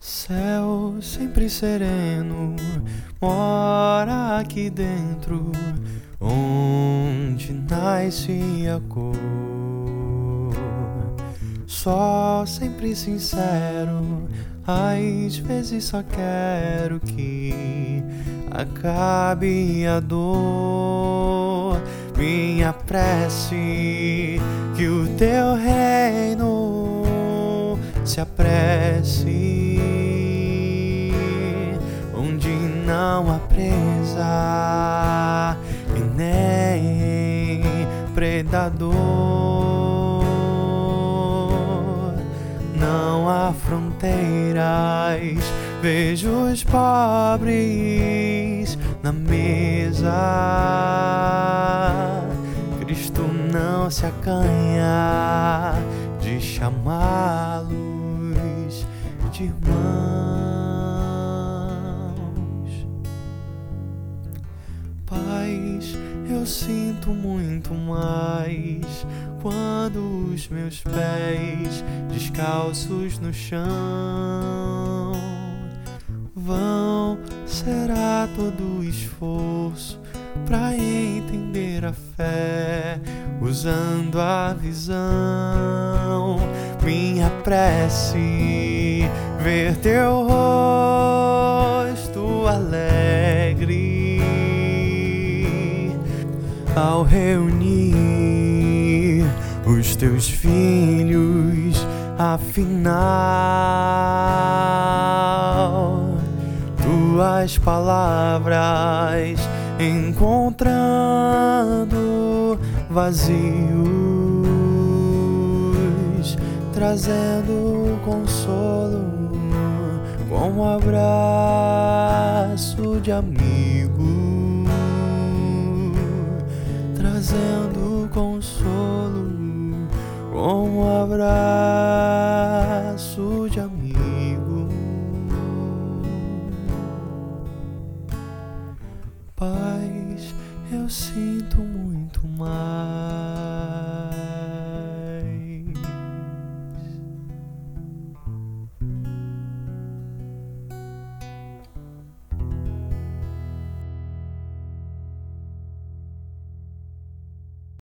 Céu sempre sereno, mora aqui dentro, onde nasce a cor. Só sempre sincero, às vezes só quero que acabe a dor. Minha prece, que o teu reino se apresse onde não há presa e nem predador. Não há fronteiras, vejo os pobres na mesa. Cristo não se acanha de chamá-los de irmãos. Paz, eu sinto muito mais quando os meus pés descalços no chão vão. Será todo o esforço para entender a fé, usando a visão. Minha prece, ver teu rosto alegre. Ao reunir os teus filhos, afinal, tuas palavras encontrando vazios, trazendo consolo abraço de amigo, trazendo consolo com um abraço de amigo. Paz, eu sinto muito mais.